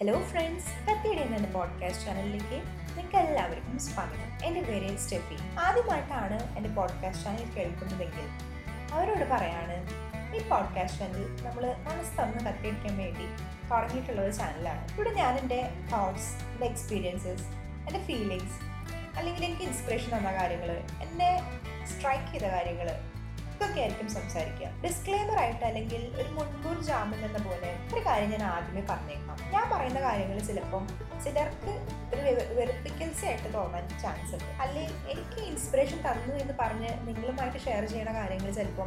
Hello friends കത്തിയുടെ എന്ന podcast ചാനലിലേക്ക് നിങ്ങൾക്ക് എല്ലാവർക്കും സ്വാഗതം. എന്റെ പേര് സ്റ്റെഫി. ആദ്യമായിട്ടാണ് എന്റെ പോഡ്കാസ്റ്റ് ചാനൽ കേൾക്കുന്നതെങ്കിൽ അവരോട് പറയാണ് ഈ പോഡ്കാസ്റ്റ് ചാനൽ നമ്മൾ മനസ്സ് തന്ന് കത്തിയടിക്കാൻ വേണ്ടി തുടങ്ങിയിട്ടുള്ള ഒരു ചാനലാണ് ഇവിടെ ഞാൻ എന്റെ തോട്ട്സ് എന്റെ എക്സ്പീരിയൻസസ് എന്റെ ഫീലിങ്സ് അല്ലെങ്കിൽ എനിക്ക് ഇൻസ്പിറേഷൻ തന്ന കാര്യങ്ങൾ എന്നെ സ്ട്രൈക്ക് ചെയ്ത കാര്യങ്ങൾ ഇതൊക്കെ ആയിരിക്കും സംസാരിക്കുക. ഡിസ്ക്ലെയിമർ ആയിട്ട് അല്ലെങ്കിൽ ഒരു മുൻകൂർ ജാമ്യം എന്ന പോലെ ഒരു കാര്യം ഞാൻ ആദ്യമേ പറഞ്ഞേക്കാം. ഞാൻ പറയുന്ന കാര്യങ്ങൾ ചിലപ്പം ചിലർക്ക് ഒരു വെറുപ്പിക്കൽസി ആയിട്ട് തോന്നാൻ ചാൻസ് ഉണ്ട്. അല്ലെങ്കിൽ എനിക്ക് ഇൻസ്പിറേഷൻ തന്നു എന്ന് പറഞ്ഞ് നിങ്ങളുമായിട്ട് ഷെയർ ചെയ്യുന്ന കാര്യങ്ങൾ ചിലപ്പം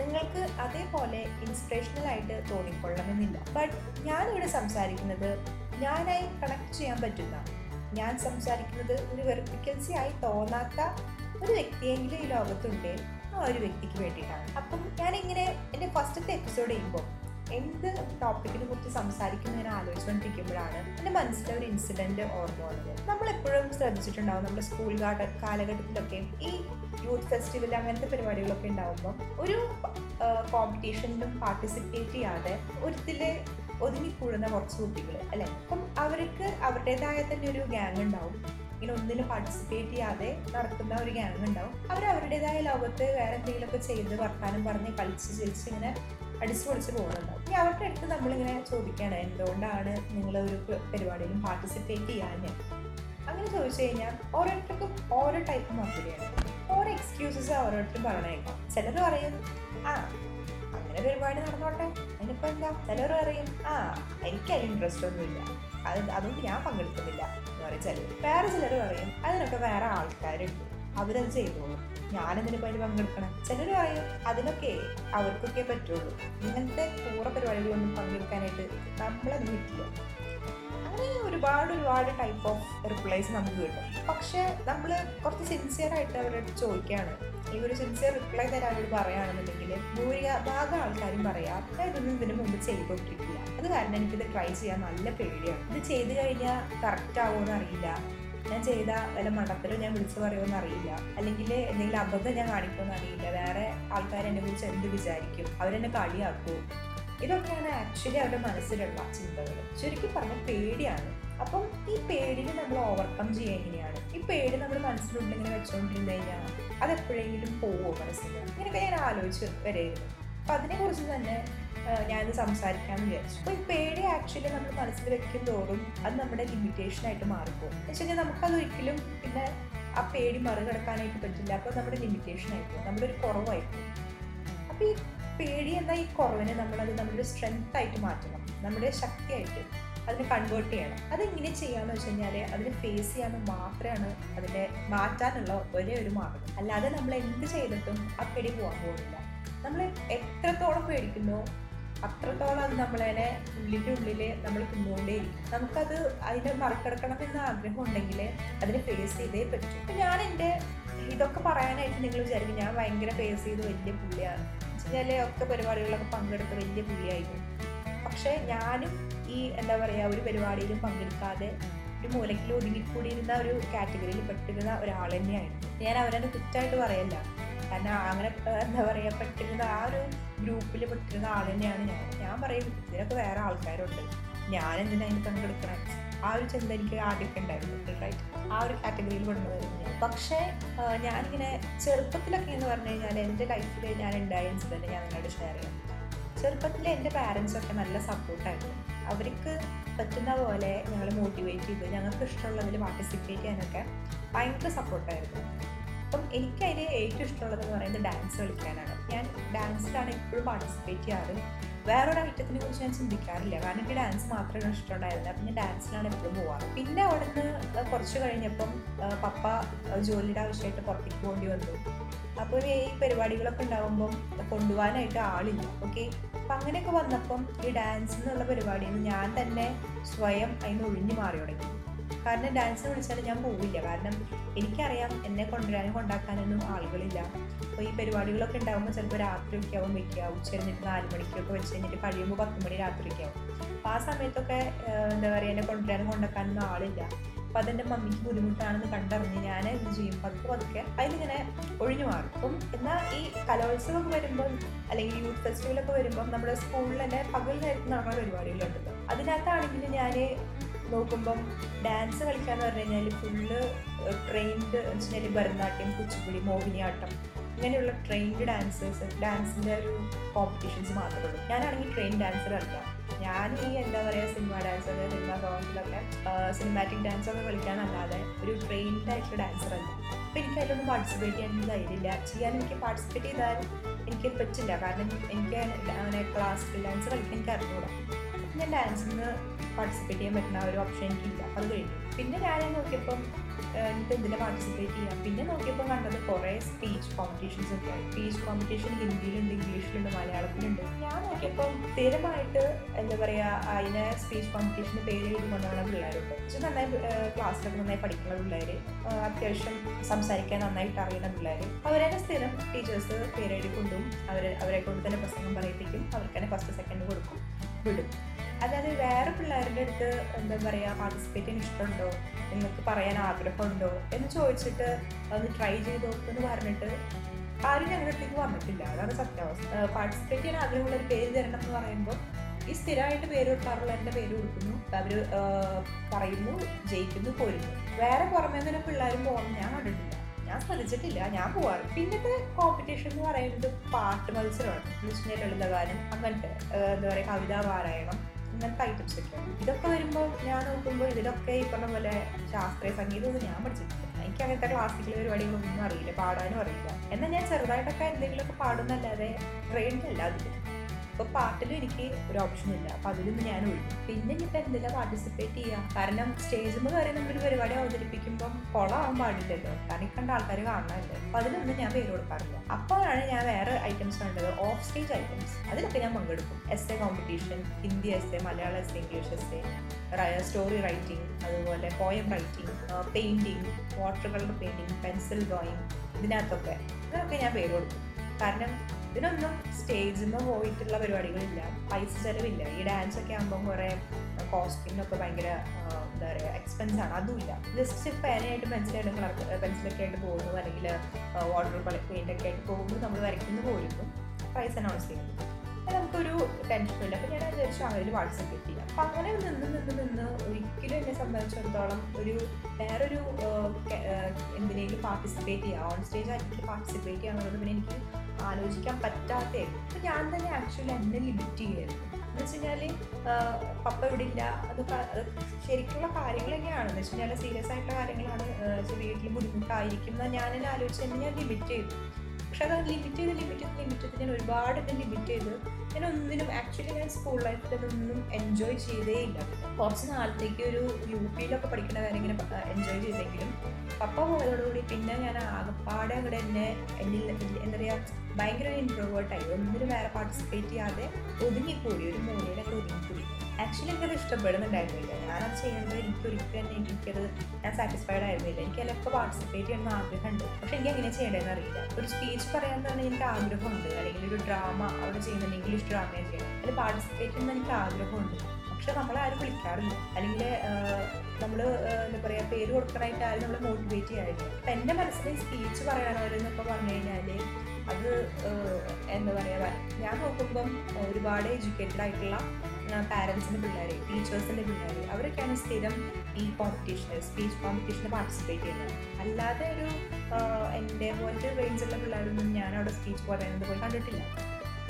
നിങ്ങൾക്ക് അതേപോലെ ഇൻസ്പിറേഷണൽ ആയിട്ട് തോന്നിക്കൊള്ളണമെന്നില്ല. ബട്ട് ഞാനിവിടെ സംസാരിക്കുന്നത് ഞാനായി കണക്ട് ചെയ്യാൻ പറ്റുന്ന ഞാൻ സംസാരിക്കുന്നത് ഒരു വെറുപ്പിക്കൽസി ആയി തോന്നാത്ത ഒരു വ്യക്തിയെങ്കിലും ഈ ലോകത്തുണ്ടേ ആ ഒരു വ്യക്തിക്ക് വേണ്ടിയിട്ടാണ്. അപ്പം ഞാനിങ്ങനെ എന്റെ ഫസ്റ്റത്തെ എപ്പിസോഡ് ചെയ്യുമ്പോൾ എന്ത് ടോപ്പിക്കിനെ കുറിച്ച് സംസാരിക്കുന്നു ഞാൻ ആലോചിച്ചുകൊണ്ടിരിക്കുമ്പോഴാണ് എന്റെ മനസ്സിലെ ഒരു ഇൻസിഡന്റ് ഓർമ്മ വന്നത്. നമ്മളെപ്പോഴും ശ്രദ്ധിച്ചിട്ടുണ്ടാവും നമ്മുടെ സ്കൂൾ കാല കാലഘട്ടത്തിലൊക്കെ ഈ യൂത്ത് ഫെസ്റ്റിവൽ അങ്ങനത്തെ പരിപാടികളൊക്കെ ഉണ്ടാകുമ്പോൾ ഒരു കോമ്പറ്റീഷനിലും പാർട്ടിസിപ്പേറ്റ് ചെയ്യാതെ ഒരിത്തിൽ ഒതുങ്ങിക്കൂടുന്ന കുറച്ച് കുട്ടികൾ അല്ലെ? അപ്പം അവർക്ക് അവരുടേതായ തന്നെ ഒരു ഗ്യാങ് ഉണ്ടാവും. ഇങ്ങനെ ഒന്നിലും പാർട്ടിസിപ്പേറ്റ് ചെയ്യാതെ നടക്കുന്ന ഒരു ഗ്യാങ് ഉണ്ടാവും. അവർ അവരുടേതായ ലോകത്ത് വേറെ എന്തെങ്കിലുമൊക്കെ ചെയ്ത് വർത്താനം പറഞ്ഞ് കളിച്ച് ചിരിച്ച് ഇങ്ങനെ അടിച്ചു പൊളിച്ച് ഇനി അവരുടെ അടുത്ത് നമ്മളിങ്ങനെ ചോദിക്കുകയാണ് എന്തുകൊണ്ടാണ് നിങ്ങൾ ഒരു പരിപാടിയിലും പാർട്ടിസിപ്പേറ്റ് ചെയ്യാൻ അങ്ങനെ ചോദിച്ചു കഴിഞ്ഞാൽ ഓരോരുത്തർക്കും ഓരോ ടൈപ്പ് മറുപടിയാണ് ഓരോ എക്സ്ക്യൂസസ് ഓരോരുത്തരും പറഞ്ഞേക്കാം. ചിലർ പറയും ആ അങ്ങനെ പരിപാടി നടന്നോട്ടെ അതിനിപ്പോൾ എന്താ? ചിലർ പറയും ആ എനിക്ക് അതിന് ഇൻട്രസ്റ്റ് ഒന്നുമില്ല. അത് അതുകൊണ്ട് ഞാൻ പങ്കെടുക്കുന്നില്ല. എന്ന് പറയും ചിലർ വേറെ ചിലർ പറയും അതിനൊക്കെ വേറെ ആൾക്കാരുണ്ട്. അവരത് ചെയ്തോളും. ഞാനെന്തിനിപ്പോ അതിന് പങ്കെടുക്കണം. ചിലർ പറയും അതിനൊക്കെ അവർക്കൊക്കെ പറ്റുള്ളൂ. ഇങ്ങനത്തെ പൂറ പരിപാടികളൊന്നും പങ്കെടുക്കാനായിട്ട് നമ്മളെ പറ്റില്ല. അങ്ങനെ ഒരുപാട് ഒരുപാട് ടൈപ്പ് ഓഫ് റിപ്ലൈസ് നമുക്ക് കിട്ടും. പക്ഷെ നമ്മൾ കുറച്ച് സിൻസിയറായിട്ട് അവരോട് ചോദിക്കുകയാണ് ഈ ഒരു സിൻസിയർ റിപ്ലൈ തരാൻ അവർ പറയുകയാണെന്നുണ്ടെങ്കിൽ ഭൂരിഭാഗം ആൾക്കാരും പറയാം ഞാൻ ഇതൊന്നും ഇതിന് മുമ്പ് ചെയ്തുകൊണ്ടിരിക്കില്ല അത് കാരണം എനിക്കിത് ട്രൈ ചെയ്യാൻ നല്ല പേടിയാണ്. ഇത് ചെയ്ത് കഴിഞ്ഞാൽ കറക്റ്റ് ആവുമെന്ന് അറിയില്ല. ഞാൻ ചെയ്ത വല്ല മണ്ടത്തിലും ഞാൻ വിളിച്ചു പറയുമെന്ന് അറിയില്ല. അല്ലെങ്കിൽ എന്തെങ്കിലും അബദ്ധം ഞാൻ കാണിക്കുമെന്ന് അറിയില്ല. വേറെ ആൾക്കാർ എന്നെ കുറിച്ച് എന്ത് വിചാരിക്കും? അവരെന്നെ കളിയാക്കുമോ ഇതൊക്കെയാണ് ആക്ച്വലി അവരുടെ മനസ്സിലുള്ള ചിന്തകൾ ശരിക്കും പറഞ്ഞ പേടിയാണ്. അപ്പം ഈ പേടിനെ നമ്മൾ ഓവർകം ചെയ്യുക എങ്ങനെയാണ്? ഈ പേടി നമ്മൾ മനസ്സിലുണ്ടെങ്കിൽ വെച്ചുകൊണ്ടിരുന്നു കഴിഞ്ഞാൽ അതെപ്പോഴെങ്കിലും പോവോ മനസ്സിൽ ഇങ്ങനെയൊക്കെ ഞാൻ ആലോചിച്ച് വരെയായിരുന്നു അപ്പം അതിനെക്കുറിച്ച് തന്നെ ഞാനിത് സംസാരിക്കാൻ വിചാരിച്ചു. അപ്പോൾ ഈ പേടി ആക്ച്വലി നമ്മൾ മനസ്സിൽ വെക്കും തോറും അത് നമ്മുടെ ലിമിറ്റേഷൻ ആയിട്ട് മാറിപ്പോകും. എന്ന് വെച്ച് കഴിഞ്ഞാൽ നമുക്കത് ഒരിക്കലും പിന്നെ ആ പേടി മറികടക്കാനായിട്ട് പറ്റില്ല. അപ്പോൾ നമ്മുടെ ലിമിറ്റേഷൻ ആയിപ്പോകും. നമ്മുടെ ഒരു കുറവായിപ്പോകും. അപ്പോൾ ഈ പേടി എന്ന ഈ കുറവിനെ നമ്മളത് നമ്മുടെ സ്ട്രെങ്ത് ആയിട്ട് മാറ്റണം. നമ്മുടെ ശക്തിയായിട്ട് അതിനെ കൺവേർട്ട് ചെയ്യണം. അതെങ്ങനെ ചെയ്യാന്ന് വെച്ച് കഴിഞ്ഞാൽ അതിനെ ഫേസ് ചെയ്യാമെന്ന് മാത്രമാണ് അതിനെ മാറ്റാനുള്ള ഒരേ ഒരു മാർഗം. അല്ലാതെ നമ്മൾ എന്ത് ചെയ്തിട്ടും ആ പേടി പോകാൻ പോകുന്നില്ല നമ്മൾ എത്രത്തോളം പേടിക്കുന്നു അത്രത്തോളം അത് നമ്മളതിനെ ഉള്ളിന്റെ ഉള്ളിൽ നമ്മൾ തിന്നുകൊണ്ടേയിരിക്കും നമുക്കത് അതിനെ മറികടക്കണം എന്ന ആഗ്രഹം ഉണ്ടെങ്കിൽ അതിനെ ഫേസ് ചെയ്തേ പറ്റും. അപ്പം ഞാൻ എന്റെ ഇതൊക്കെ പറയാനായിട്ട് നിങ്ങൾ വിചാരിക്കും ഞാൻ ഭയങ്കര ഫേസ് ചെയ്ത് വലിയ പുള്ളിയാണ്. വെച്ചാൽ ഒക്കെ പരിപാടികളൊക്കെ പങ്കെടുത്ത് വലിയ പുള്ളിയായിരുന്നു. പക്ഷേ ഞാനും ഈ എന്താ പറയുക ഒരു പരിപാടിയിലും പങ്കെടുക്കാതെ ഒരു മൂലക്കിൽ ഒതുങ്ങിക്കൂടിയിരുന്ന ഒരു കാറ്റഗറിയിൽ പെട്ടിരുന്ന ഒരാൾ തന്നെയായിരുന്നു ഞാൻ അവരെ കുറ്റമായിട്ട് പറയല്ല. കാരണം അങ്ങനെ എന്താ പറയുക പെട്ടിരുന്ന ആ ഒരു ഗ്രൂപ്പിൽ പെട്ടിരുന്ന ആൾ തന്നെയാണ് ഞാൻ. ഞാൻ പറയും ഇതിനൊക്കെ വേറെ ആൾക്കാരുണ്ട്. ഞാൻ എന്തിനാ അതിന് പങ്കെടുക്കണം ആ ഒരു ചിന്ത എനിക്ക് ആദ്യമൊക്കെ ഉണ്ടായിരുന്നു ആ ഒരു കാറ്റഗറിയിൽ കൊണ്ടുവരുന്നത് പക്ഷേ ഞാനിങ്ങനെ ചെറുപ്പത്തിലൊക്കെ എന്ന് പറഞ്ഞു കഴിഞ്ഞാൽ എന്റെ ലൈഫിൽ ഞാൻ ഉണ്ടായ ഇൻസിഡന്റ് ഞാൻ നിങ്ങളോട് ഷെയർ ചെയ്യാം. ചെറുപ്പത്തിൽ എന്റെ പാരൻസൊക്കെ നല്ല സപ്പോർട്ടായിരുന്നു അവർക്ക് പറ്റുന്ന പോലെ ഞങ്ങൾ മോട്ടിവേറ്റ് ചെയ്ത് ഞങ്ങൾക്ക് ഇഷ്ടമുള്ളതിൽ പാർട്ടിസിപ്പേറ്റ് ചെയ്യാനൊക്കെ ഭയങ്കര സപ്പോർട്ടായിരുന്നു അപ്പം എനിക്കതിൽ ഏറ്റവും ഇഷ്ടമുള്ളതെന്ന് പറയുന്നത് ഡാൻസ് കളിക്കാനാണ്. ഞാൻ ഡാൻസിലാണ് എപ്പോഴും പാർട്ടിസിപ്പേറ്റ് ചെയ്യാറ്. വേറൊരു ഐറ്റത്തിനെ കുറിച്ച് ഞാൻ ചിന്തിക്കാറില്ല. കാരണം എനിക്ക് ഡാൻസ് മാത്രമേ ഇഷ്ടമുണ്ടായിരുന്നു അപ്പം ഞാൻ ഡാൻസിലാണ് എപ്പോഴും പോവാറ്. പിന്നെ അവിടെ നിന്ന് കുറച്ച് കഴിഞ്ഞപ്പം പപ്പ ജോലിയുടെ ആവശ്യമായിട്ട് പുറത്തേക്ക് പോകേണ്ടി വന്നു. അപ്പോൾ ഈ പരിപാടികളൊക്കെ ഉണ്ടാകുമ്പം കൊണ്ടുപോകാനായിട്ട് ആളില്ല. ഓക്കെ? അപ്പം അങ്ങനെയൊക്കെ വന്നപ്പം ഈ ഡാൻസ് എന്നുള്ള പരിപാടിയിൽ ഞാൻ തന്നെ സ്വയം അതിന് ഒഴിഞ്ഞു മാറി തുടങ്ങി. കാരണം ഡാൻസ് വിളിച്ചാൽ ഞാൻ പോവില്ല. കാരണം എനിക്കറിയാം എന്നെ കൊണ്ടുവരാനും കൊണ്ടാക്കാനൊന്നും ആളുകളില്ല. അപ്പോൾ ഈ പരിപാടികളൊക്കെ ഉണ്ടാകുമ്പോൾ ചിലപ്പോൾ രാത്രിയൊക്കെ ആവും വെക്കുക ഉച്ച കഴിഞ്ഞിട്ട് നാല് മണിക്കൊക്കെ വെച്ച് കഴിഞ്ഞിട്ട് കഴിയുമ്പോൾ പത്ത് മണി രാത്രിയൊക്കെ ആവും. അപ്പോൾ ആ സമയത്തൊക്കെ എന്താ പറയുക എന്നെ കൊണ്ടുവരാനും കൊണ്ടാക്കാനൊന്നും ആളില്ല. അപ്പം അതെന്റെ മമ്മിക്ക് ബുദ്ധിമുട്ടാണെന്ന് കണ്ടറിഞ്ഞ് ഞാൻ എന്ത് ചെയ്യും? പതുക്കെ പതുക്കെ അതിലിങ്ങനെ ഒഴിഞ്ഞു മാറും. അപ്പം എന്നാൽ ഈ കലോത്സവം വരുമ്പം അല്ലെങ്കിൽ യൂത്ത് ഫെസ്റ്റിവലൊക്കെ വരുമ്പം നമ്മുടെ സ്കൂളിൽ തന്നെ പകൽ നേരത്ത് നടക്കുന്ന പരിപാടികളുണ്ടല്ലോ അതിനകത്താണെങ്കിൽ ഞാൻ നോക്കുമ്പം ഡാൻസ് കളിക്കാന്ന് പറഞ്ഞു കഴിഞ്ഞാൽ ഫുള്ള് ട്രെയിൻഡ് എന്ന് വെച്ചാൽ ഭരതനാട്യം കുച്ചിപ്പുടി മോഹിനിയാട്ടം ഇങ്ങനെയുള്ള ട്രെയിൻഡ് ഡാൻസേഴ്സ് ഡാൻസിന്റെ ഒരു കോമ്പറ്റീഷൻസ് മാത്രമേ ഉള്ളൂ. ഞാനാണെങ്കിൽ ട്രെയിൻ ഡാൻസർ അല്ല ഞാൻ ഈ എന്താ പറയുക സിനിമ ഡാൻസ് അല്ലെങ്കിൽ സിനിമ സോങ്സിലൊക്കെ സിനിമാറ്റിക് ഡാൻസ് ഒക്കെ കളിക്കാനല്ലാതെ ഒരു ട്രെയിൻഡ് ആയിട്ടുള്ള ഡാൻസർ അല്ല. അപ്പോൾ എനിക്ക് അതിലൊന്നും പാർട്ടിസിപ്പേറ്റ് ചെയ്യാൻ ധൈര്യമില്ല. ചെയ്യാൻ എനിക്ക് പാർട്ടിസിപ്പേറ്റ് ചെയ്താൽ എനിക്ക് പറ്റില്ല. കാരണം എനിക്ക് അങ്ങനെ ക്ലാസിക്കൽ ഡാൻസ് കളിക്കാൻ എനിക്ക് അറിഞ്ഞുകൂടാ ഞാൻ ഡാൻസിൽ നിന്ന് പാർട്ടിസിപ്പേറ്റ് ചെയ്യാൻ പറ്റുന്ന ഒരു ഓപ്ഷൻ എനിക്കില്ല. അത് കഴിഞ്ഞു. പിന്നെ ഞാൻ നോക്കിയപ്പം എനിക്ക് ഇതിൽ പാർട്ടിസിപ്പേറ്റ് ചെയ്യാം പിന്നെ നോക്കിയപ്പോൾ കണ്ടത് കുറേ സ്പീച്ച് കോമ്പറ്റീഷൻസ് ഒക്കെ സ്പീച്ച് കോമ്പറ്റീഷൻ ഹിന്ദിയിലുണ്ട് ഇംഗ്ലീഷിലുണ്ട് മലയാളത്തിലുണ്ട്. ഞാൻ നോക്കിയപ്പോൾ സ്ഥിരമായിട്ട് എന്താ പറയുക അതിനെ സ്പീച്ച് കോമ്പറ്റീഷന് പേര് എഴുതി കൊണ്ടുപോകുന്ന പിള്ളേരുണ്ട് പക്ഷെ നന്നായി ക്ലാസ്സിലൊക്കെ നന്നായി പഠിക്കുന്ന പിള്ളേർ അത്യാവശ്യം സംസാരിക്കാൻ നന്നായിട്ട് അറിയുന്ന പിള്ളേർ അവരെ സ്ഥിരം ടീച്ചേഴ്സ് പേരെഴുതി കൊണ്ടും അവരെ അവരെ കൊണ്ട് തന്നെ പ്രസംഗം പറയിപ്പിക്കും അവർക്ക് തന്നെ ഫസ്റ്റ് സെക്കൻഡ് കൊടുക്കും വിടും. അതായത് വേറെ പിള്ളേരുടെ അടുത്ത് എന്താ പറയുക പാർട്ടിസിപ്പേറ്റ് ചെയ്യാൻ ഇഷ്ടമുണ്ടോ? നിങ്ങൾക്ക് പറയാൻ ആഗ്രഹമുണ്ടോ? എന്ന് ചോദിച്ചിട്ട് അത് ട്രൈ ചെയ്ത് നോക്കുമെന്ന് പറഞ്ഞിട്ട് ആരും ഞങ്ങളുടെ അടുത്തേക്ക് വന്നിട്ടില്ല. അതാണ് സത്യാവസ്ഥ. പാർട്ടിസിപ്പേറ്റ് ചെയ്യാൻ ആഗ്രഹമുള്ള ഒരു പേര് തരണം എന്ന് പറയുമ്പോൾ ഈ സ്ഥിരമായിട്ട് പേര് കൊടുക്കാറുള്ള എന്റെ പേര് കൊടുക്കുന്നു. അവർ പറയുന്നു ജയിക്കുന്നു പോരുന്നു. വേറെ പുറമേ നിന്ന് പിള്ളേരും പോകണം ഞാൻ കണ്ടിട്ടില്ല. ഞാൻ ശ്രദ്ധിച്ചിട്ടില്ല. ഞാൻ പോവാറ്. പിന്നത്തെ കോമ്പറ്റീഷൻ എന്ന് പറയുന്നത് പാട്ട് മത്സരമാണ്. എന്ന് വെച്ചിട്ടുണ്ടെങ്കിൽ ലളിതഗാനം അങ്ങനത്തെ എന്താ പറയുക കവിതാ പാരായണം. ഇങ്ങനത്തെ ഐറ്റംസ് ഒക്കെ ഇതൊക്കെ വരുമ്പോൾ ഞാൻ നോക്കുമ്പോൾ ഇതിലൊക്കെ ഈ പറഞ്ഞ പോലെ ശാസ്ത്രീയ സംഗീതമൊന്നും ഞാൻ പഠിച്ചിട്ടില്ല. എനിക്ക് അങ്ങനത്തെ ക്ലാസിക്കൽ പരിപാടികളൊന്നും അറിയില്ല പാടാനും അറിയില്ല. എന്നാൽ ഞാൻ ചെറുതായിട്ടൊക്കെ എന്തെങ്കിലുമൊക്കെ പാടുന്നല്ലാതെ ട്രെയിൻഡ് അല്ല അതിൽ ഇപ്പോൾ പാട്ടിലും എനിക്ക് ഒരു ഓപ്ഷൻ ഇല്ല. അപ്പൊ അതിലൊന്ന് ഞാൻ ഒഴിഞ്ഞു. പിന്നെ ഇനിയിപ്പോൾ എന്തിനാ പാർട്ടിസിപ്പേറ്റ് ചെയ്യാം? കാരണം സ്റ്റേജിൽ കയറി നമ്മളൊരു പരിപാടി അവതരിപ്പിക്കുമ്പോൾ കൊളാവാൻ പാടില്ലല്ലോ. കാരണം കണ്ട ആൾക്കാർ കാണണമല്ലോ അപ്പം അതിലൊന്നും ഞാൻ പേര് കൊടുക്കാറില്ല. അപ്പോഴാണ് ഞാൻ വേറെ ഐറ്റംസ് കണ്ടത്. ഓഫ് സ്റ്റേജ് ഐറ്റംസ് അതിലൊക്കെ ഞാൻ പങ്കെടുക്കും. Essay competition Hindi essay Malayalam essay English essay story writing അതുപോലെ poem writing painting water colour painting pencil drawing ഇതിനകത്തൊക്കെ. ഇതിനൊക്കെ ഞാൻ പേര് കൊടുക്കും. കാരണം ഇതിനൊന്നും സ്റ്റേജിൽ നിന്ന് പോയിട്ടുള്ള പരിപാടികളില്ല. പൈസ ചെലവില്ല. ഈ ഡാൻസ് ഒക്കെ ആകുമ്പോൾ കുറേ കോസ്റ്റ്യൂമിനൊക്കെ ഭയങ്കര എന്താ പറയുക എക്സ്പെൻസ് ആണ്. അതുമില്ല ജസ്റ്റ് പേനയായിട്ട് പെൻസിലായിട്ട് കളർ പെൻസിലൊക്കെ ആയിട്ട് പോകുന്നു. അല്ലെങ്കിൽ വാട്ടർ കളർ ഒക്കെ ആയിട്ട് പോകുമ്പോൾ നമ്മൾ വരയ്ക്കുന്നു പോയിരുന്നു പൈസ അനൗൺസ് ചെയ്യുന്നു നമുക്കൊരു ടെൻഷനില്ല അപ്പം ഞാൻ വിചാരിച്ചു അവരിൽ വാട്സപ്പ് ചെയ്യാം അപ്പം അങ്ങനെ നിന്ന് നിന്ന് നിന്ന് ഒരിക്കലും എന്നെ സംബന്ധിച്ചിടത്തോളം ഒരു വേറൊരു എന്തിനേക്ക് പാർട്ടിസിപ്പേറ്റ് ചെയ്യുക ഓൺ സ്റ്റേജ് ആയിട്ട് പാർട്ടിസിപ്പേറ്റ് ചെയ്യാന്നുള്ളത്. പിന്നെ എനിക്ക് ആലോചിക്കാൻ പറ്റാത്ത. അപ്പം ഞാൻ തന്നെ ആക്ച്വലി എന്നെ ലിമിറ്റ് ചെയ്യായിരുന്നു എന്ന് വെച്ച് കഴിഞ്ഞാൽ പപ്പ ഇവിടെ ഇല്ല ശരിക്കുള്ള കാര്യങ്ങൾ തന്നെയാണ്. എന്ന് വെച്ച് കഴിഞ്ഞാൽ സീരിയസ് ആയിട്ടുള്ള കാര്യങ്ങളാണ് വീട്ടിൽ ബുദ്ധിമുട്ടായിരിക്കും എന്ന് ഞാൻ എന്നെ ആലോചിച്ച് തന്നെ ഞാൻ ലിമിറ്റ് ചെയ്തു. പക്ഷെ അത് ലിമിറ്റ് ചെയ്ത് ലിമിറ്റ് ചെയ്ത് ലിമിറ്റ് ചെയ്ത് ഞാൻ ഒരുപാട് എന്നെ ലിമിറ്റ് ചെയ്ത് ഞാൻ ഒന്നിനും ആക്ച്വലി ഞാൻ സ്കൂൾ ലൈഫിൽ അതൊന്നും എൻജോയ് ചെയ്തേ ഇല്ല. കുറച്ച് നാളത്തേക്ക് ഒരു യു പിയിലൊക്കെ പഠിക്കുന്ന കാര്യം ഇങ്ങനെ എൻജോയ് ചെയ്തെങ്കിലും പപ്പ പോയതോടുകൂടി പിന്നെ ഞാൻ ആകപ്പാടെ അവിടെ എന്നെ എന്നിൽ എന്താ പറയുക ഭയങ്കര ഇൻട്രോവേർട്ടായി ഒന്നിനും വേറെ പാർട്ടിസിപ്പേറ്റ് ചെയ്യാതെ ഒതുങ്ങിക്കൂടി ഒരു മൂലയിലൊക്കെ ഒതുങ്ങിക്കൂടി. ആക്ച്വലി എനിക്കത് ഇഷ്ടപ്പെടുന്നുണ്ടായിരുന്നില്ല. ഞാനത് ചെയ്യുന്നത് എനിക്ക് ഒരിക്കലും തന്നെ എനിക്കത് ഞാൻ സാറ്റിസ്ഫൈഡ് ആയിരുന്നില്ല. എനിക്ക് അതിലൊക്കെ പാർട്ടിസിപ്പേറ്റ് ചെയ്യണമെന്ന് ആഗ്രഹമുണ്ട്. പക്ഷെ എനിക്ക് എങ്ങനെ ചെയ്യേണ്ടതെന്ന് അറിയില്ല. ഒരു സ്പീച്ച് പറയാൻ തന്നെ എനിക്ക് ആഗ്രഹമുണ്ട്. അല്ലെങ്കിൽ ഒരു ഡ്രാമ അവിടെ ചെയ്യുന്നുണ്ട് ഇംഗ്ലീഷ് ഡ്രാമ ചെയ്യണം അതിൽ പാർട്ടിസിപ്പേറ്റ് ചെയ്യുന്ന എനിക്ക് ആഗ്രഹമുണ്ട്. പക്ഷെ നമ്മളെ ആരും വിളിക്കാറില്ല. അല്ലെങ്കിൽ നമ്മൾ എന്താ പറയുക പേര് കൊടുക്കാനായിട്ട് ആരും നമ്മളെ മോട്ടിവേറ്റ് ചെയ്യാറില്ല. അപ്പം എന്റെ മനസ്സിൽ സ്പീച്ച് പറയാനവരെന്നൊക്കെ പറഞ്ഞു കഴിഞ്ഞാൽ അത് എന്താ പറയുക ഞാൻ നോക്കുമ്പം ഒരുപാട് എഡ്യൂക്കേറ്റഡ് ആയിട്ടുള്ള പാരൻസിന്റെ പിള്ളേർ ടീച്ചേഴ്സിന്റെ പിള്ളേർ അവരൊക്കെയാണ് സ്ഥിരം ഈ കോമ്പറ്റീഷന് സ്പീച്ച് കോമ്പറ്റീഷന് പാർട്ടിസിപ്പേറ്റ് ചെയ്യുന്നത്. അല്ലാതെ ഒരു എന്റെ പോലത്തെ റേഞ്ചുള്ള പിള്ളേരൊന്നും ഞാൻ അവിടെ സ്പീച്ച് പറയുന്നത് പോയി കണ്ടിട്ടില്ല.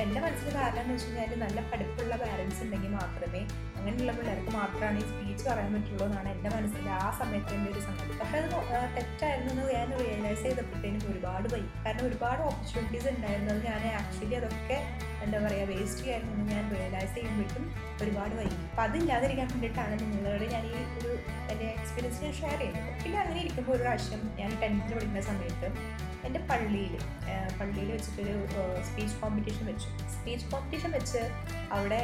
എന്റെ മനസ്സിൽ കാരണം എന്ന് വെച്ച് കഴിഞ്ഞാൽ നല്ല പഠിപ്പുള്ള പാരൻസ് ഉണ്ടെങ്കിൽ മാത്രമേ അങ്ങനെയുള്ള പിള്ളേർക്ക് മാത്രമാണ് ഈ സ്പീച്ച് പറയാൻ പറ്റുള്ളൂ എന്നാണ് എന്റെ മനസ്സിൽ ആ സമയത്ത് എന്റെ ഒരു സംഗതി. പക്ഷെ അത് തെറ്റായിരുന്നു എന്ന് ഞാൻ റിയലൈസ് ചെയ്തപ്പോഴത്തേനും ഒരുപാട് പോയി കാരണം ഒരുപാട് ഓപ്പർച്യൂണിറ്റീസ് ഉണ്ടായിരുന്നത് ഞാൻ ആക്ച്വലി അതൊക്കെ എന്താ പറയുക വേസ്റ്റ് ചെയ്യായിരുന്നു ഞാൻ റിയലൈസ് ചെയ്യുമ്പോഴേക്കും ഒരുപാട് വൈകി അപ്പം അതില്ലാതിരിക്കാൻ വേണ്ടിയിട്ടാണ് നിങ്ങളോട് ഞാൻ ഈ ഒരു എന്റെ എക്സ്പീരിയൻസ് ഞാൻ ഷെയർ ചെയ്യുന്നത്. പിന്നെ അങ്ങനെ ഇരിക്കുമ്പോൾ ഒരു പ്രാവശ്യം ഞാൻ ടെൻത്തിൽ പഠിക്കുന്ന സമയത്ത് എന്റെ പള്ളിയിൽ പള്ളിയിൽ വെച്ചിട്ടൊരു സ്പീച്ച് കോമ്പറ്റീഷൻ വെച്ചു. സ്പീച്ച് കോമ്പറ്റീഷൻ വെച്ച് അവിടെ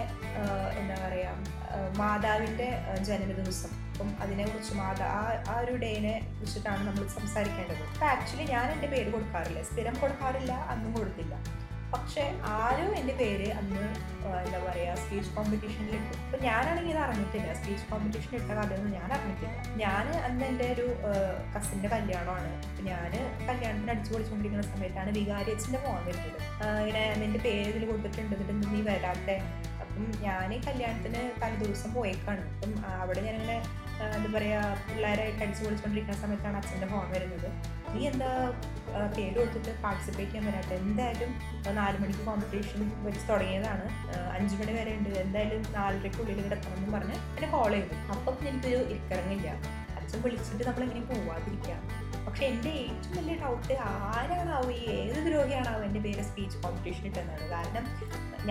എന്താ പറയുക മാതാവിന്റെ ജനനദിവസം അപ്പം അതിനെക്കുറിച്ച് മാതാ ആ ആ ഒരു ഡേനെ കുറിച്ചിട്ടാണ് നമ്മൾ സംസാരിക്കേണ്ടത്. അപ്പം ആക്ച്വലി ഞാൻ എന്റെ പേര് കൊടുക്കാറില്ല. സ്ഥിരം കൊടുക്കാറില്ല അന്നും കൊടുത്തില്ല. പക്ഷെ ആരും എന്റെ പേര് അന്ന് എന്താ പറയുക സ്പീച്ച് കോമ്പറ്റീഷനിൽ ഇട്ടു. ഞാനാണെങ്കിൽ ഇത് അറിഞ്ഞിട്ടില്ല. സ്പീച്ച് കോമ്പറ്റീഷൻ ഇട്ട കഥയൊന്നും ഞാൻ അറിഞ്ഞിട്ടില്ല. ഞാൻ അന്ന് എന്റെ ഒരു കസിന്റെ കല്യാണമാണ്. അപ്പം ഞാൻ കല്യാണത്തിന് അടിച്ചു പൊളിച്ചുകൊണ്ടിരിക്കുന്ന സമയത്താണ് വികാരി അച്ഛന്റെ മോൻ വരുന്നത്. ഇങ്ങനെ നിന്റെ പേര് ഇതിൽ കൊടുത്തിട്ടുണ്ട് എന്നിട്ട് നീ വരാത്തെ. അപ്പം ഞാൻ ഞാൻ കല്യാണത്തിന് തലേ ദിവസം പോയേക്കാണ്. അപ്പം അവിടെ ഞാനിങ്ങനെ എന്താ പറയുക പിള്ളേരായിട്ട് അടിച്ചു പൊളിച്ചുകൊണ്ടിരിക്കുന്ന സമയത്താണ് അച്ഛന്റെ ഫോൺ വരുന്നത്. നീ എന്താ പേര് കൊടുത്തിട്ട് പാർട്ടിസിപ്പേറ്റ് ചെയ്യാൻ വരാട്ടെ എന്തായാലും നാല് മണിക്ക് കോമ്പറ്റീഷൻ വെച്ച് തുടങ്ങിയതാണ്. അഞ്ച് മണി വരെ ഉണ്ട്. എന്തായാലും നാലരയ്ക്കുള്ളിൽ എത്തണം എന്ന് പറഞ്ഞ് എന്നെ കോൾ ചെയ്തു. അപ്പം എനിക്കൊരു ഇരിക്കിറങ്ങില്ല അച്ഛൻ വിളിച്ചിട്ട് നമ്മളെങ്ങനെ പോവാതിരിക്കാം? പക്ഷെ എന്റെ ഏറ്റവും വലിയ ഡൗട്ട് ആരാണാവോ ഈ ഏത് ദ്രോഹിയാണാവോ എന്റെ പേര് സ്പീച്ച് കോമ്പറ്റീഷൻ ഇട്ടെന്നാണ്. കാരണം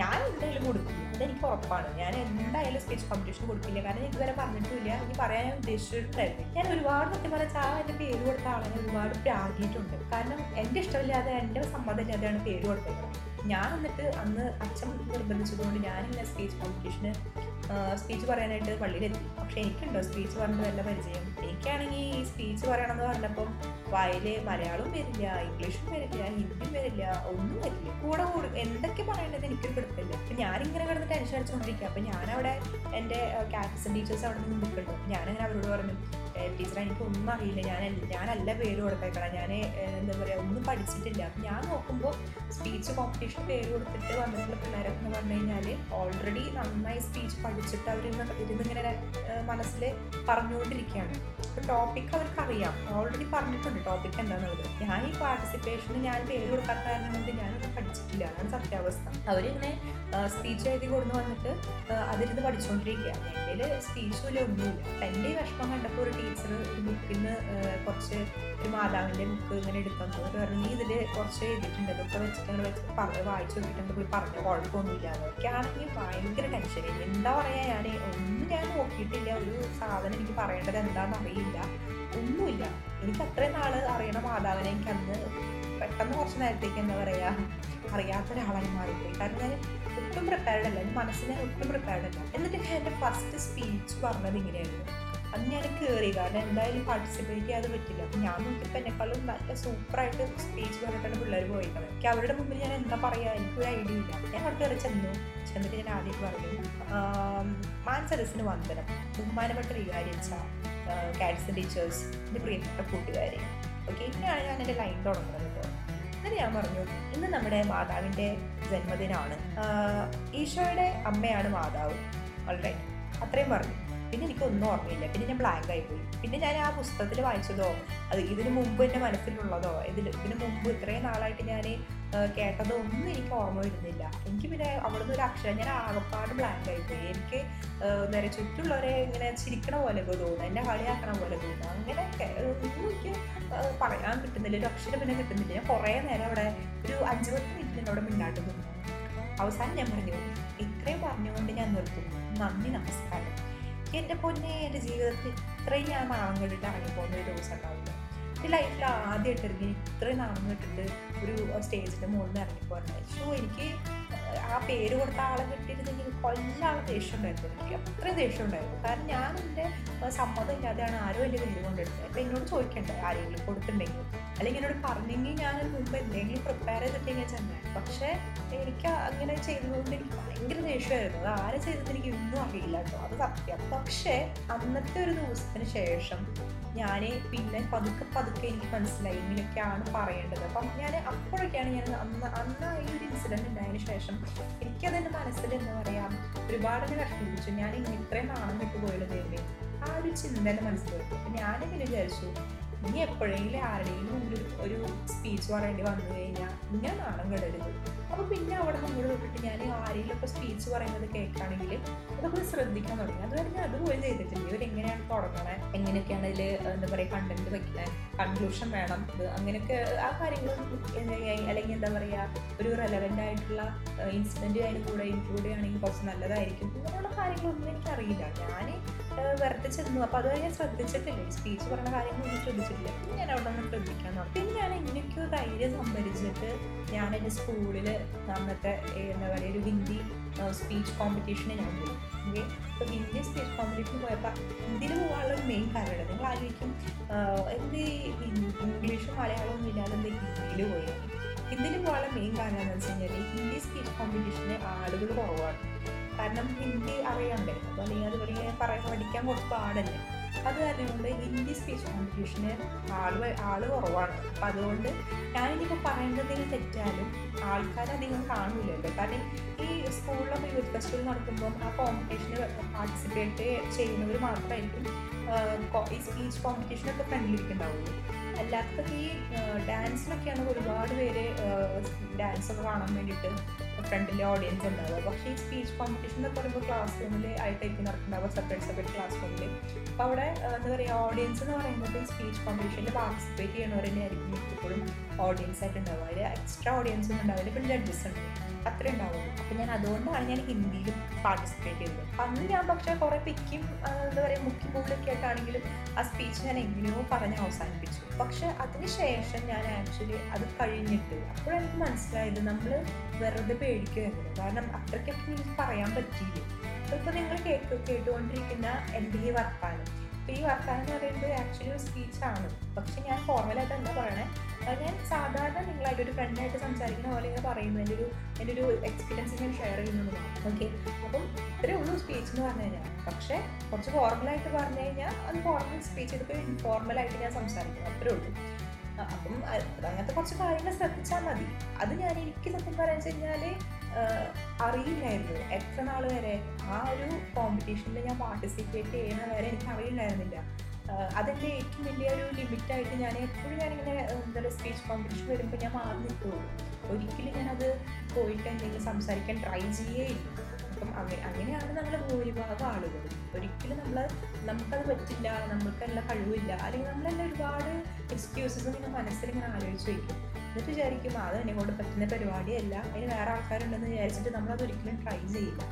ഞാൻ എന്തായാലും കൊടുക്കില്ല. അതെനിക്ക് ഉറപ്പാണ്. ഞാൻ എന്തായാലും സ്പീച്ച് കോമ്പറ്റീഷൻ കൊടുക്കില്ല. കാരണം ഞാൻ ഇതുവരെ പറഞ്ഞിട്ടില്ല ഇനി പറയാൻ ഞാൻ ഉദ്ദേശിച്ചിട്ടുണ്ടായിരുന്നു ഞാൻ ഒരുപാട് സത്യം പറഞ്ഞ ആ എന്റെ പേര് കൊടുത്ത ആളെ ഒരുപാട് പ്രാഗിയിട്ടുണ്ട്. കാരണം എന്റെ ഇഷ്ടമില്ലാതെ എന്റെ സമ്മതമില്ലാതെയാണ് പേര് കൊടുത്തേക്കുന്നത്. ഞാൻ എന്നിട്ട് അന്ന് അച്ഛൻ നിർബന്ധിച്ചതുകൊണ്ട് ഞാനിങ്ങനെ സ്പീച്ച് കോമ്പറ്റീഷന് സ്പീച്ച് പറയാനായിട്ട് പള്ളിയിലെത്തി. പക്ഷെ എനിക്കുണ്ടോ സ്പീച്ച് പറഞ്ഞത് നല്ല പരിചയം? എനിക്കാണെങ്കിൽ ഈ സ്പീച്ച് പറയണമെന്ന് പറഞ്ഞപ്പം വായിൽ മലയാളവും വരില്ല ഇംഗ്ലീഷും വരില്ല ഹിന്ദിയും വരില്ല ഒന്നും വരില്ല. കൂടെ കൂടി എന്തൊക്കെ പറയേണ്ടത് എനിക്കൊരു പിടുത്തില്ല അപ്പം ഞാനിങ്ങനെ കിടന്ന് ടെൻഷൻ അടിച്ചുകൊണ്ടിരിക്കുക. അപ്പം ഞാനവിടെ എന്റെ കാറ്റസൺ ടീച്ചേഴ്സ് അവിടെ നിന്ന് നിൽക്കുന്നുണ്ട്. ഞാനിങ്ങനെ അവരോട് പറഞ്ഞു ടീച്ചർ എനിക്ക് ഒന്നും അറിയില്ല. ഞാൻ ഞാനല്ല പേര് കൊടുത്തേക്കണം. ഞാൻ എന്താ പറയുക ഒന്നും പഠിച്ചിട്ടില്ല. അപ്പം ഞാൻ നോക്കുമ്പോൾ സ്പീച്ച് കോമ്പറ്റീഷൻ പേര് കൊടുത്തിട്ട് വന്നിട്ടുള്ള പിള്ളേരൊക്കെ എന്ന് പറഞ്ഞു കഴിഞ്ഞാൽ ഓൾറെഡി നന്നായി സ്പീച്ച് പഠിച്ചിട്ട് അവരിന്ന് ഇരുന്നിങ്ങനെ മനസ്സിൽ പറഞ്ഞുകൊണ്ടിരിക്കുകയാണ്. അപ്പോൾ ടോപ്പിക് അവർക്ക് അറിയാം ഓൾറെഡി പറഞ്ഞിട്ടുണ്ട് ടോപ്പിക് എന്താണെന്നുള്ളത് ഞാൻ ഈ പാർട്ടിസിപ്പേഷന് ഞാൻ പേര് കൊടുക്കാത്ത കാരണം കൊണ്ട് ഞാനത് പഠിച്ചിട്ടില്ല. അതാണ് സത്യാവസ്ഥ. അവരിങ്ങനെ സ്പീച്ച് എഴുതി കൊണ്ടു വന്നിട്ട് അതിരുന്ന് പഠിച്ചുകൊണ്ടിരിക്കുകയാണ് എന്റെ സ്പീച്ചും ഇല്ല ഒന്നുമില്ല. എന്റെ ഈ വിഷമം കണ്ടപ്പോൾ ഒരു ടീച്ചർ ഒരു ബുക്കിൽ നിന്ന് കുറച്ച് ഒരു മാതാവിന്റെ ബുക്ക് ഇങ്ങനെ എടുക്കാൻ പോകുന്നത് പറഞ്ഞു നീ ഇതിൽ കുറച്ച് എഴുതിയിട്ടുണ്ട്. ഇതൊക്കെ വെച്ചിട്ട് അങ്ങനെ വെച്ചിട്ട് പറഞ്ഞ് വായിച്ചു നോക്കിയിട്ടുണ്ട്. പോയി പറഞ്ഞ കുഴപ്പമൊന്നുമില്ല. അതൊക്കെയാണെങ്കിൽ ഭയങ്കര ടെൻഷൻ എന്താ പറയാ ഞാൻ ഒന്നും ഞാൻ നോക്കിയിട്ടില്ല. ഒരു സാധനം എനിക്ക് പറയേണ്ടത് എന്താണെന്ന് അറിയില്ല. ഒന്നുമില്ല. എനിക്ക് അത്രയും നാൾ അറിയണ മാതാവിനെ എനിക്ക് അന്ന് പെട്ടെന്ന് കുറച്ച് നേരത്തേക്ക് എന്താ പറയാ അറിയാത്ത ഒരാളായി മാറിപ്പോയി. കാരണം ഞാൻ ഒട്ടും പ്രിപ്പയർഡ് അല്ല. എന്റെ മനസ്സിനെ ഒട്ടും പ്രിപ്പയർഡ് അല്ല. എന്നിട്ട് ഞാൻ എന്റെ ഫസ്റ്റ് സ്പീച്ച് പറഞ്ഞത് ഇങ്ങനെയായിരുന്നു. അന്ന് ഞാൻ കയറി കാരണം എന്തായാലും പാർട്ടിസിപ്പേറ്റ് ചെയ്യാതെ പറ്റില്ല. അപ്പം ഞാൻ നോക്കിയപ്പോൾ എന്നെക്കാളും നല്ല സൂപ്പറായിട്ട് സ്പീച്ച് പറഞ്ഞിട്ടാണ് പിള്ളേർ പോയിരിക്കുന്നത് എനിക്ക് അവരുടെ മുമ്പിൽ ഞാൻ എന്താ പറയുക എനിക്കൊരു ഐഡിയ ഇല്ല. ഞാൻ അവിടെ കയറി ചെന്നു. ചെന്നിട്ട് ഞാൻ ആദ്യം പറഞ്ഞു മാൻസരസിന് വന്ദനം. ബഹുമാനപ്പെട്ട വികാരിച്ച കാഡ്സൺ ടീച്ചേഴ്സ് എന്റെ പ്രിയപ്പെട്ട കൂട്ടുകാരെ. ഓക്കെ ഇങ്ങനെയാണ് ഞാൻ എന്റെ ലൈൻ തുടങ്ങുന്നത് കേട്ടോ എന്നിട്ട് ഞാൻ പറഞ്ഞു ഇന്ന് നമ്മുടെ മാതാവിന്റെ ജന്മദിനമാണ് ഈശോയുടെ അമ്മയാണ് മാതാവ്. ഓൾറൈറ്റ് അത്രയും പറഞ്ഞു. പിന്നെ എനിക്കൊന്നും ഓർമ്മയില്ല. പിന്നെ ഞാൻ ബ്ലാങ്ക് ആയിപ്പോയി പിന്നെ ഞാൻ ആ പുസ്തകത്തിൽ വായിച്ചതോ അത് ഇതിന് മുമ്പ് എന്റെ മനസ്സിലുള്ളതോ ഇതിൽ ഇതിന് മുമ്പ് ഇത്രയും നാളായിട്ട് ഞാൻ കേട്ടതോ ഒന്നും എനിക്ക് ഓർമ്മ വരുന്നില്ല. എനിക്ക് പിന്നെ അവിടുന്ന് ഒരു അക്ഷരം ഞാൻ ആകപ്പാട് ബ്ലാങ്ക് ആയിപ്പോയി എനിക്ക് നേരെ ചുറ്റുള്ളവരെ ഇങ്ങനെ ചിരിക്കണ പോലെ തോന്നുന്നു. എന്നെ കളിയാക്കണ പോലെ തോന്നുന്നു. അങ്ങനെ ഒന്നും എനിക്ക് പറയാൻ കിട്ടുന്നില്ല. ഒരു അക്ഷരം പിന്നെ കിട്ടുന്നില്ല. ഞാൻ കുറേ നേരം അവിടെ ഒരു അഞ്ച് പത്ത് മിനിറ്റ് അവിടെ മിണ്ടാട്ട് നിന്നു. അവസാനം ഞാൻ പറഞ്ഞു ഇത്രയും പറഞ്ഞുകൊണ്ട് ഞാൻ നിർത്തുന്നു. നന്ദി നമസ്കാരം. എന്റെ പൊന്നെ എന്റെ ജീവിതത്തിൽ ഇത്രയും ഞാൻ നാണം കണ്ടിട്ട് പോകുന്ന ഒരു ദിവസം ഉണ്ടാവില്ല. എന്റെ ലൈഫിൽ ആദ്യമായിട്ട് ഇറങ്ങി ഇത്രയും നാണം ഒരു സ്റ്റേജിന്റെ മുകളിൽ നിന്ന് ഇറങ്ങി പോകാൻ ഷോ എനിക്ക് ആ പേര് കൊടുത്ത ആളെ കിട്ടിയിരുന്നെങ്കിൽ കൊല്ലാളെ ദേഷ്യം ഉണ്ടായിരുന്നു. എനിക്ക് അത്രയും ദേഷ്യം ഉണ്ടായിരുന്നു. കാരണം ഞാൻ എന്റെ സമ്മതം ഇല്ലാതെയാണ് ആരോ എന്റെ പേര് കൊണ്ടെടുത്തത്. അപ്പം എന്നോട് ചോദിക്കണ്ടേ ആരെങ്കിലും കൊടുത്തിട്ടുണ്ടെങ്കിൽ? അല്ലെങ്കിൽ എന്നോട് പറഞ്ഞെങ്കിൽ ഞാൻ മുമ്പ് എന്തെങ്കിലും പ്രിപ്പയർ ചെയ്തിട്ടെങ്കിൽ ചെന്നേ. പക്ഷേ എനിക്ക് അങ്ങനെ ചെയ്തതുകൊണ്ട് എനിക്ക് ഭയങ്കര ദേഷ്യമായിരുന്നു. അത് ആരെ ചെയ്തത് എനിക്ക് ഒന്നും അറിയില്ല കേട്ടോ. അത് സത്യം. പക്ഷേ അന്നത്തെ ഒരു ദിവസത്തിന് ശേഷം ഞാൻ പിന്നെ പതുക്കെ പതുക്കെ എനിക്ക് മനസ്സിലായി. ഇങ്ങനെയൊക്കെയാണ് പറയേണ്ടത്. അപ്പം ഞാൻ അപ്പോഴൊക്കെയാണ് ഞാൻ അന്ന് അന്ന് ഈ ഒരു ഇൻസിഡന്റ് ഉണ്ടായതിനു ശേഷം എനിക്കതെന്റെ മനസ്സിൽ എന്താ പറയുക ഒരുപാട് എന്നെ കഷ്ടിപ്പിച്ചു ഞാൻ ഇത്രയും നാണം വിട്ടുപോയുള്ളത് ദൈവമേ. ആ ഒരു ചിന്ത എന്റെ മനസ്സിൽ വരും അപ്പം ഞാനിങ്ങനെ വിചാരിച്ചു ഇനി എപ്പോഴെങ്കിലും ആരുടെയും മുമ്പിൽ ഒരു സ്പീച്ച് പറയേണ്ടി വന്നു കഴിഞ്ഞാൽ ഞാൻ നാണം കെടരുത്. അപ്പോൾ പിന്നെ അവിടെ നമ്മൾ തൊട്ടിട്ട് ഞാൻ ആരെങ്കിലും ഇപ്പോൾ സ്പീച്ച് പറയുന്നത് കേൾക്കുകയാണെങ്കിൽ അതൊക്കെ ശ്രദ്ധിക്കാൻ തുടങ്ങി. അതുവരെ ഞാൻ അതുപോലും ചെയ്തിട്ടില്ല. ഇവരെങ്ങനെയാണ് തുടങ്ങണേ? എങ്ങനെയൊക്കെയാണ് ഇതിൽ എന്താ പറയുക കണ്ടന്റ് വെക്കണേ? കൺക്ലൂഷൻ വേണം. അങ്ങനെയൊക്കെ ആ കാര്യങ്ങൾ അല്ലെങ്കിൽ എന്താ പറയുക ഒരു റെലവെന്റ് ആയിട്ടുള്ള ഇൻസിഡന്റ് അതിന് കൂടെ ഇൻക്ലൂഡ് ചെയ്യുകയാണെങ്കിൽ കുറച്ച് നല്ലതായിരിക്കും. ഇങ്ങനെയുള്ള കാര്യങ്ങളൊന്നും എനിക്കറിയില്ല. ഞാൻ വെറുതെ ചെന്നു. അപ്പോൾ അത് ഞാൻ ശ്രദ്ധിച്ചിട്ടില്ല. സ്പീച്ച് പറഞ്ഞ കാര്യങ്ങളൊന്നും ശ്രദ്ധിച്ചിട്ടില്ല. പിന്നെ ഞാൻ അവിടെ നിന്ന് ശ്രദ്ധിക്കാൻ തുടങ്ങി പിന്നെ ഞാൻ എങ്ങനെയൊക്കെയോ ധൈര്യം സംഭരിച്ചിട്ട് ഞാൻ എന്റെ സ്കൂളിൽ അന്നത്തെ എന്താ പറയുക ഒരു ഹിന്ദി സ്പീച്ച് കോമ്പറ്റീഷന് ഞാൻ പോയി. ഓക്കെ? അപ്പോൾ ഹിന്ദി സ്പീച്ച് കോമ്പറ്റീഷന് പോയപ്പോൾ ഹിന്ദിയിൽ പോകാനുള്ള ഒരു മെയിൻ കാരണം നിങ്ങൾ ആലോചിക്കും. എന്ത് ഇംഗ്ലീഷും മലയാളവും ഒന്നും ഇല്ലാതെ എന്ത് ഹിന്ദിയിൽ പോയാൽ ഹിന്ദിയിൽ പോകാനുള്ള മെയിൻ കാര്യം എന്താണെന്ന് വെച്ച് കഴിഞ്ഞാൽ ഹിന്ദി സ്പീച്ച് കോമ്പറ്റീഷന് ആളുകൾ കുറവാണ്. കാരണം ഹിന്ദി അറിയണ്ടേ അപ്പോൾ അല്ലെങ്കിൽ അതുപോലെ പറയാൻ പഠിക്കാൻ കുറച്ച് പാടല്ലേ. അത് കാരണം കൊണ്ട് ഹിന്ദി സ്പീച്ച് കോമ്പറ്റീഷന് ആൾ ആൾ കുറവാണ്. അപ്പം അതുകൊണ്ട് ഞാൻ ഞാനിനിപ്പോൾ പറയേണ്ടതിൽ തെറ്റാലും ആൾക്കാർ അധികം കാണില്ലല്ലോ കാരണം ഈ സ്കൂളിലൊക്കെ യൂത്ത് ഫെസ്റ്റിവൽ നടക്കുമ്പോൾ ആ കോമ്പറ്റീഷന് പാർട്ടിസിപ്പേറ്റ് ചെയ്യുന്നവർ മാത്രമായിരിക്കും ഈ സ്പീച്ച് കോമ്പറ്റീഷനൊക്കെ ഫ്രണ്ടിലിരിക്കുന്നുണ്ടാവുള്ളൂ അല്ലാത്തതൊക്കെ ഈ ഡാൻസിനൊക്കെയാണ് ഒരുപാട് പേര് ഡാൻസൊക്കെ കാണാൻ വേണ്ടിയിട്ട് ഫ്രണ്ടിലെ ഓഡിയൻസ് ഉണ്ടാവുക. പക്ഷേ ഈ സ്പീച്ച് കോമ്പറ്റീഷൻ എന്ന് പറയുമ്പോൾ ക്ലാസ് റൂമിൽ ആയിട്ടായിരിക്കും നടക്കുന്നുണ്ടാവുക സെപ്പറേറ്റ് സെപ്പറേറ്റ് ക്ലാസ് റൂമിൽ അപ്പോൾ അവിടെ എന്താ പറയുക ഓഡിയൻസ് എന്ന് പറയുന്നത് സ്പീച്ച് കോമ്പറ്റീഷനിൽ പാർട്ടിസിപ്പേറ്റ് ചെയ്യണവർ തന്നെ ആയിരിക്കും എപ്പോഴും ഓഡിയൻസ് ആയിട്ട് ഉണ്ടാവും. അതിൽ എക്സ്ട്രാ ഓഡിയൻസ് ഒന്നും ഉണ്ടാവില്ല. പിന്നെ ജഡ്ജസ് ഉണ്ട്. അത്ര ഉണ്ടാവുള്ളൂ. അപ്പം ഞാൻ അതുകൊണ്ടാണ് ഞാൻ ഹിന്ദിയിൽ പാർട്ടിസിപ്പേറ്റ് ചെയ്തത്. അപ്പം അന്ന് ഞാൻ പക്ഷേ കുറേ പിക്കും എന്താ പറയുക മുക്കി മുകളിലൊക്കെ ആയിട്ടാണെങ്കിലും ആ സ്പീച്ച് ഞാൻ എങ്ങനെയോ പറഞ്ഞ് അവസാനിപ്പിച്ചു. പക്ഷെ അതിനുശേഷം ഞാൻ ആക്ച്വലി അത് കഴിഞ്ഞിട്ട് അപ്പോഴെനിക്ക് മനസ്സിലായത് നമ്മൾ വെറുതെ പേടിക്കുകയായിരുന്നു കാരണം അത്രയ്ക്കൊക്കെ എനിക്ക് പറയാൻ പറ്റിയില്ല. ഇപ്പോൾ നിങ്ങൾ കേട്ട് കേട്ടുകൊണ്ടിരിക്കുന്ന എന്റെ ഈ വർത്താനം. അപ്പോൾ ഈ വർത്താനം എന്ന് പറയുന്നത് ആക്ച്വലി ഒരു സ്പീച്ചാണ് പക്ഷെ ഞാൻ ഫോർമലായിട്ട് എന്താ പറയണേ? ഞാൻ സാധാരണ നിങ്ങളായിട്ട് ഒരു ഫ്രണ്ടായിട്ട് സംസാരിക്കുന്ന പോലെ ഇങ്ങനെ പറയുന്നു. എന്റെ ഒരു എന്റെ ഒരു എക്സ്പീരിയൻസ് ഞാൻ ഷെയർ ചെയ്യുന്നത് ഓക്കെ അപ്പം ഇത്രേ ഉള്ളൂ സ്പീച്ച് എന്ന് പറഞ്ഞു കഴിഞ്ഞാൽ. പക്ഷേ കുറച്ച് ഫോർമലായിട്ട് പറഞ്ഞു കഴിഞ്ഞാൽ അത് ഫോർമൽ സ്പീച്ച് ഇതിപ്പോൾ ഇൻഫോർമലായിട്ട് ഞാൻ സംസാരിക്കുന്നു അത്രേ ഉള്ളൂ. അപ്പം അങ്ങനത്തെ കുറച്ച് കാര്യങ്ങൾ ശ്രദ്ധിച്ചാൽ മതി. അത് ഞാൻ എനിക്ക് സത്യം പറയാൻ വെച്ച് കഴിഞ്ഞാൽ അറിയില്ലായിരുന്നു. എത്ര നാൾ വരെ ആ ഒരു കോമ്പറ്റീഷനിൽ ഞാൻ പാർട്ടിസിപ്പേറ്റ് ചെയ്യുന്ന വരെ എനിക്ക് അറിയില്ലായിരുന്നില്ല. അതെന്റെ ഏറ്റവും വലിയൊരു ലിമിറ്റായിട്ട് ഞാൻ എപ്പോഴും ഞാനിങ്ങനെ എന്താ പറയുക സ്പീച്ച് കോമ്പറ്റീഷൻ വരുമ്പോൾ ഞാൻ മാറി നിൽക്കുള്ളൂ. ഒരിക്കലും ഞാനത് പോയിട്ട് എന്തെങ്കിലും സംസാരിക്കാൻ ട്രൈ ചെയ്യേയില്ല അപ്പം അങ്ങനെ അങ്ങനെയാണ് നമ്മൾ ഭൂരിഭാഗം ആളുകൾ ഒരിക്കലും നമ്മൾ നമുക്കത് പറ്റില്ല നമുക്കെല്ലാം കഴിവില്ല അല്ലെങ്കിൽ നമ്മളെല്ലാം ഒരുപാട് എക്സ്ക്യൂസസ് ഇങ്ങനെ മനസ്സിൽ ഇങ്ങനെ ആലോചിച്ച് വയ്ക്കും. എന്നിട്ട് വിചാരിക്കും അത് എന്നെ കൊണ്ട് പറ്റുന്ന പരിപാടിയല്ല അതിന് വേറെ ആൾക്കാരുണ്ടെന്ന് വിചാരിച്ചിട്ട് നമ്മളത് ഒരിക്കലും ട്രൈ ചെയ്യില്ല.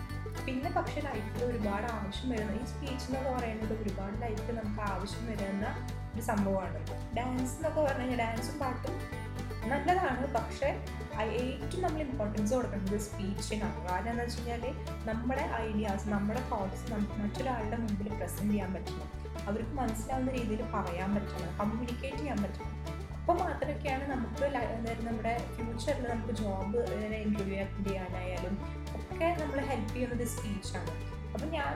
പിന്നെ പക്ഷേ ലൈഫിൽ ഒരുപാട് ആവശ്യം വരുന്ന ഈ സ്പീച്ച് എന്നൊക്കെ പറയുന്നത് ഒരുപാട് ലൈഫിൽ നമുക്ക് ആവശ്യം വരുന്ന ഒരു സംഭവമാണ്. ഡാൻസ് എന്നൊക്കെ പറഞ്ഞു കഴിഞ്ഞാൽ ഡാൻസും പാട്ടും നല്ലതാണ്. പക്ഷേ ഏറ്റവും നമ്മൾ ഇമ്പോർട്ടൻസ് കൊടുക്കേണ്ടത് സ്പീച്ചിനാണ് കാരണം എന്താ വെച്ച് കഴിഞ്ഞാൽ നമ്മുടെ ഐഡിയാസ് നമ്മുടെ തോട്ട്സ് നമുക്ക് മറ്റൊരാളുടെ മുമ്പിൽ പ്രസന്റ് ചെയ്യാൻ പറ്റണം. അവർക്ക് മനസ്സിലാവുന്ന രീതിയിൽ പറയാൻ പറ്റണം കമ്മ്യൂണിക്കേറ്റ് ചെയ്യാൻ പറ്റണം. അപ്പോൾ മാത്രമൊക്കെയാണ് നമുക്ക് നമ്മുടെ ഫ്യൂച്ചറിൽ നമുക്ക് ജോബ് ഇന്റർവ്യൂ അറ്റൻഡ് ചെയ്യാനായാലും ഒക്കെ നമ്മളെ ഹെൽപ്പ് ചെയ്യുന്നത് സ്പീച്ചാണ് അപ്പം ഞാൻ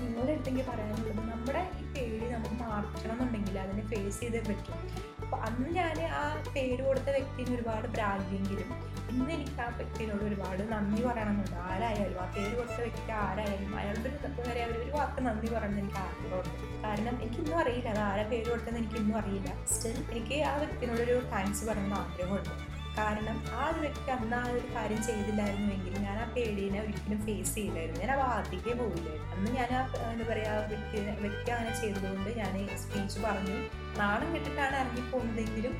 നിങ്ങളുടെ അടുത്തെങ്കിൽ പറയാനുള്ളത് നമ്മുടെ ഈ പേടി നമുക്ക് മാറ്റണം എന്നുണ്ടെങ്കിൽ അതിനെ ഫേസ് ചെയ്തേ പറ്റും. അപ്പൊ അന്ന് ഞാൻ ആ പേര് കൊടുത്ത വ്യക്തിന് ഒരുപാട് പ്രാഗിയെങ്കിലും ഇന്ന് എനിക്ക് ആ വ്യക്തിനോട് ഒരുപാട് നന്ദി പറയണമെന്നുണ്ട്. ആരായാലും ആ പേര് കൊടുത്ത വ്യക്തി ആരായാലും അയാളുടെ ഒരു വരെ അവർ ഒരു വാക്ക് നന്ദി പറയണം എനിക്ക് ആഗ്രഹമുണ്ട്. കാരണം എനിക്കിന്നും അറിയില്ല അത് ആരാ പേര് കൊടുത്തതെന്ന് എനിക്കിന്നും അറിയില്ല. സ്റ്റിൽ എനിക്ക് ആ വ്യക്തിനോടൊരു താങ്ക്സ് പറയണമെന്ന് ആഗ്രഹമുണ്ട്. കാരണം ആ ഒരു വ്യക്തി അന്ന് ആ ഒരു കാര്യം ചെയ്തില്ലായിരുന്നുവെങ്കിൽ ഞാൻ ആ പേടിനെ ഒരിക്കലും ഫേസ് ചെയ്യില്ലായിരുന്നു. ഞാൻ ആ ഭാഗത്തേക്കേ പോയില്ലായിരുന്നു. അന്ന് ഞാൻ ആ എന്താ പറയുക വ്യക്തി വ്യക്തി അങ്ങനെ ചെയ്തതുകൊണ്ട് ഞാൻ സ്പീച്ച് പറഞ്ഞു. നാണം കെട്ടിട്ടാണ് ഇറങ്ങിപ്പോകുന്നതെങ്കിലും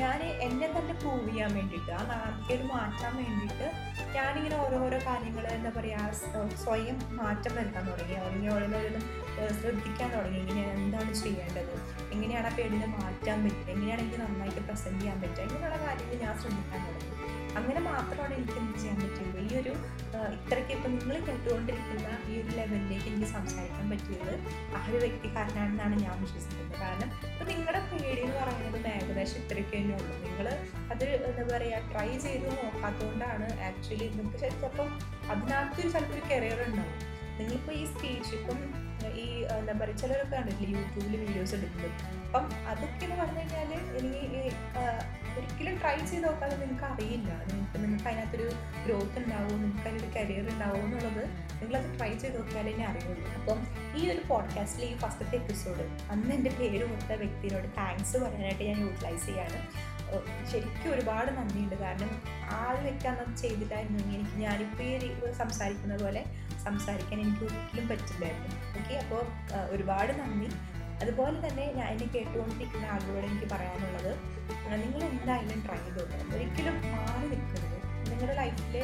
ഞാൻ എന്നെ തന്നെ പ്രൂവ് ചെയ്യാൻ വേണ്ടിയിട്ട് ആ നാണക്കേട് മാറ്റാൻ വേണ്ടിയിട്ട് ഞാനിങ്ങനെ ഓരോരോ കാര്യങ്ങൾ എന്താ പറയുക സ്വയം മാറ്റം വരുത്താൻ തുടങ്ങി. അല്ലെങ്കിൽ ഓരോന്നോരോന്നും ശ്രദ്ധിക്കാൻ തുടങ്ങി. ഇങ്ങനെ എന്താണ് ചെയ്യേണ്ടത്? എങ്ങനെയാണ് ആ പേടിനെ മാറ്റാൻ പറ്റുക? എങ്ങനെയാണ് എനിക്ക് നന്നായിട്ട് പ്രസന്റ് ചെയ്യാൻ പറ്റുക? ഇങ്ങനെയുള്ള കാര്യങ്ങൾ ഞാൻ ശ്രദ്ധിക്കാൻ തുടങ്ങി. അങ്ങനെ മാത്രമാണ് എനിക്ക് എന്ത് ചെയ്യാൻ പറ്റുള്ളൂ? ഈ ഒരു ഇത്രയ്ക്ക് ഇപ്പം നിങ്ങൾ കേട്ടുകൊണ്ടിരിക്കുന്ന ഈ ഒരു ലെവലിലേക്ക് എനിക്ക് സംസാരിക്കാൻ പറ്റിയത് ആ ഒരു വ്യക്തി കാരനാണെന്നാണ് ഞാൻ വിശ്വസിക്കുന്നത്. കാരണം ഇപ്പം നിങ്ങളുടെ പേടി എന്ന് പറയുന്നത് ഏകദേശം ഇത്രയ്ക്ക് തന്നെ ഉള്ളൂ. നിങ്ങൾ അത് എന്താ പറയുക ട്രൈ ചെയ്ത് നോക്കാത്തതുകൊണ്ടാണ് ആക്ച്വലി നിങ്ങൾക്ക് ചിലപ്പം അതിനകത്തൊരു ചിലപ്പോൾ ഒരു കരിയർ ഉണ്ടാവും. നിങ്ങളിപ്പോൾ ഈ സ്പീച്ച് ഇപ്പം ഈ എന്താ പറയുക ചിലരൊക്കെ കണ്ടിട്ടില്ല യൂട്യൂബിൽ വീഡിയോസ് എടുക്കുന്നത്. അപ്പം അതൊക്കെ എന്ന് പറഞ്ഞു കഴിഞ്ഞാൽ എനിക്ക് ഒരിക്കലും ട്രൈ ചെയ്ത് നോക്കാതെ നിങ്ങൾക്ക് അറിയില്ല. നിങ്ങൾക്ക് നിങ്ങൾക്ക് അതിനകത്തൊരു ഗ്രോത്ത് ഉണ്ടാവും നിങ്ങൾക്ക് അതിലൊരു കരിയർ ഉണ്ടാവും എന്നുള്ളത് നിങ്ങളത് ട്രൈ ചെയ്ത് നോക്കിയാലേ എന്നെ അറിയുള്ളൂ. അപ്പം ഈ ഒരു പോഡ്കാസ്റ്റിലെ ഈ ഫസ്റ്റത്തെ എപ്പിസോഡ് അന്ന് എന്റെ പേര് കൊടുത്ത വ്യക്തിയോട് താങ്ക്സ് പറയാനായിട്ട് ഞാൻ യൂട്ടിലൈസ് ചെയ്യാണ്. ശരിക്കും ഒരുപാട് നന്ദിയുണ്ട്. കാരണം ആ ഒരു വ്യക്തി അന്നത് ചെയ്തിട്ടായിരുന്നു എനിക്ക് ഞാനിപ്പോൾ ഈ സംസാരിക്കുന്ന പോലെ സംസാരിക്കാൻ എനിക്ക് ഒരിക്കലും പറ്റില്ലായിരുന്നു. ഓക്കെ അപ്പോൾ ഒരുപാട് നന്ദി. അതുപോലെ തന്നെ ഞാൻ എന്നെ കേട്ടുകൊണ്ടിരിക്കുന്ന ആളുകളോട് എനിക്ക് പറയാനുള്ളത് നിങ്ങൾ എന്തായാലും ട്രൈ ചെയ്തോളൂ. ഒരിക്കലും മാറി നിൽക്കരുത്. നിങ്ങളുടെ ലൈഫിൽ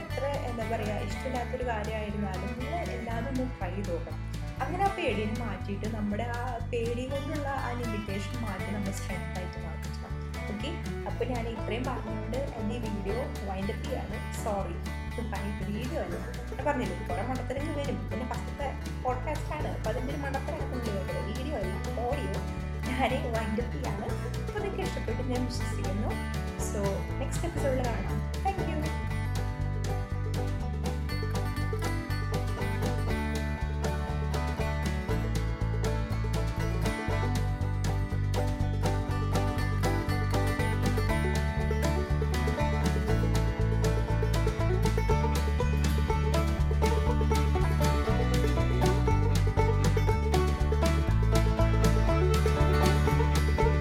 എത്ര എന്താ പറയുക ഇഷ്ടമില്ലാത്തൊരു കാര്യമായിരുന്നാലും നിങ്ങൾ എല്ലാവരും ഒന്ന് ട്രൈ ചെയ്തു നോക്കണം അങ്ങനെ ആ പേടിനെ മാറ്റിയിട്ട് നമ്മുടെ ആ പേടി കൊണ്ടുള്ള ആ ലിമിറ്റേഷൻ മാറ്റി നമ്മൾ സ്ട്രെങ്ത് ആയിട്ട് മാറ്റണം ഓക്കെ അപ്പോൾ ഞാൻ ഇത്രയും പറഞ്ഞുകൊണ്ട് എന്റെ വീഡിയോ വൈൻഡപ്പ് ചെയ്യാണ്. സോറി വീഡിയോ അല്ല. പറഞ്ഞില്ലേ? കുറേ മണ്ടത്തരങ്ങൾ വരും. പിന്നെ ഫസ്റ്റത്തെ പോഡ്കാസ്റ്റാണ് അപ്പോൾ അതിന്റെ ഒരു മണ്ടത്തരങ്ങൾ വീഡിയോ അല്ല ഓഡിയോ ഞാൻ വൈൻഡപ്പ് ചെയ്യാണ്. അപ്പോൾ നിങ്ങൾക്ക് ഇഷ്ടപ്പെട്ട് ഞാൻ വിശ്വസിക്കുന്നു. സോ നെക്സ്റ്റ് എപ്പിസോഡിൽ കാണാം. Thank you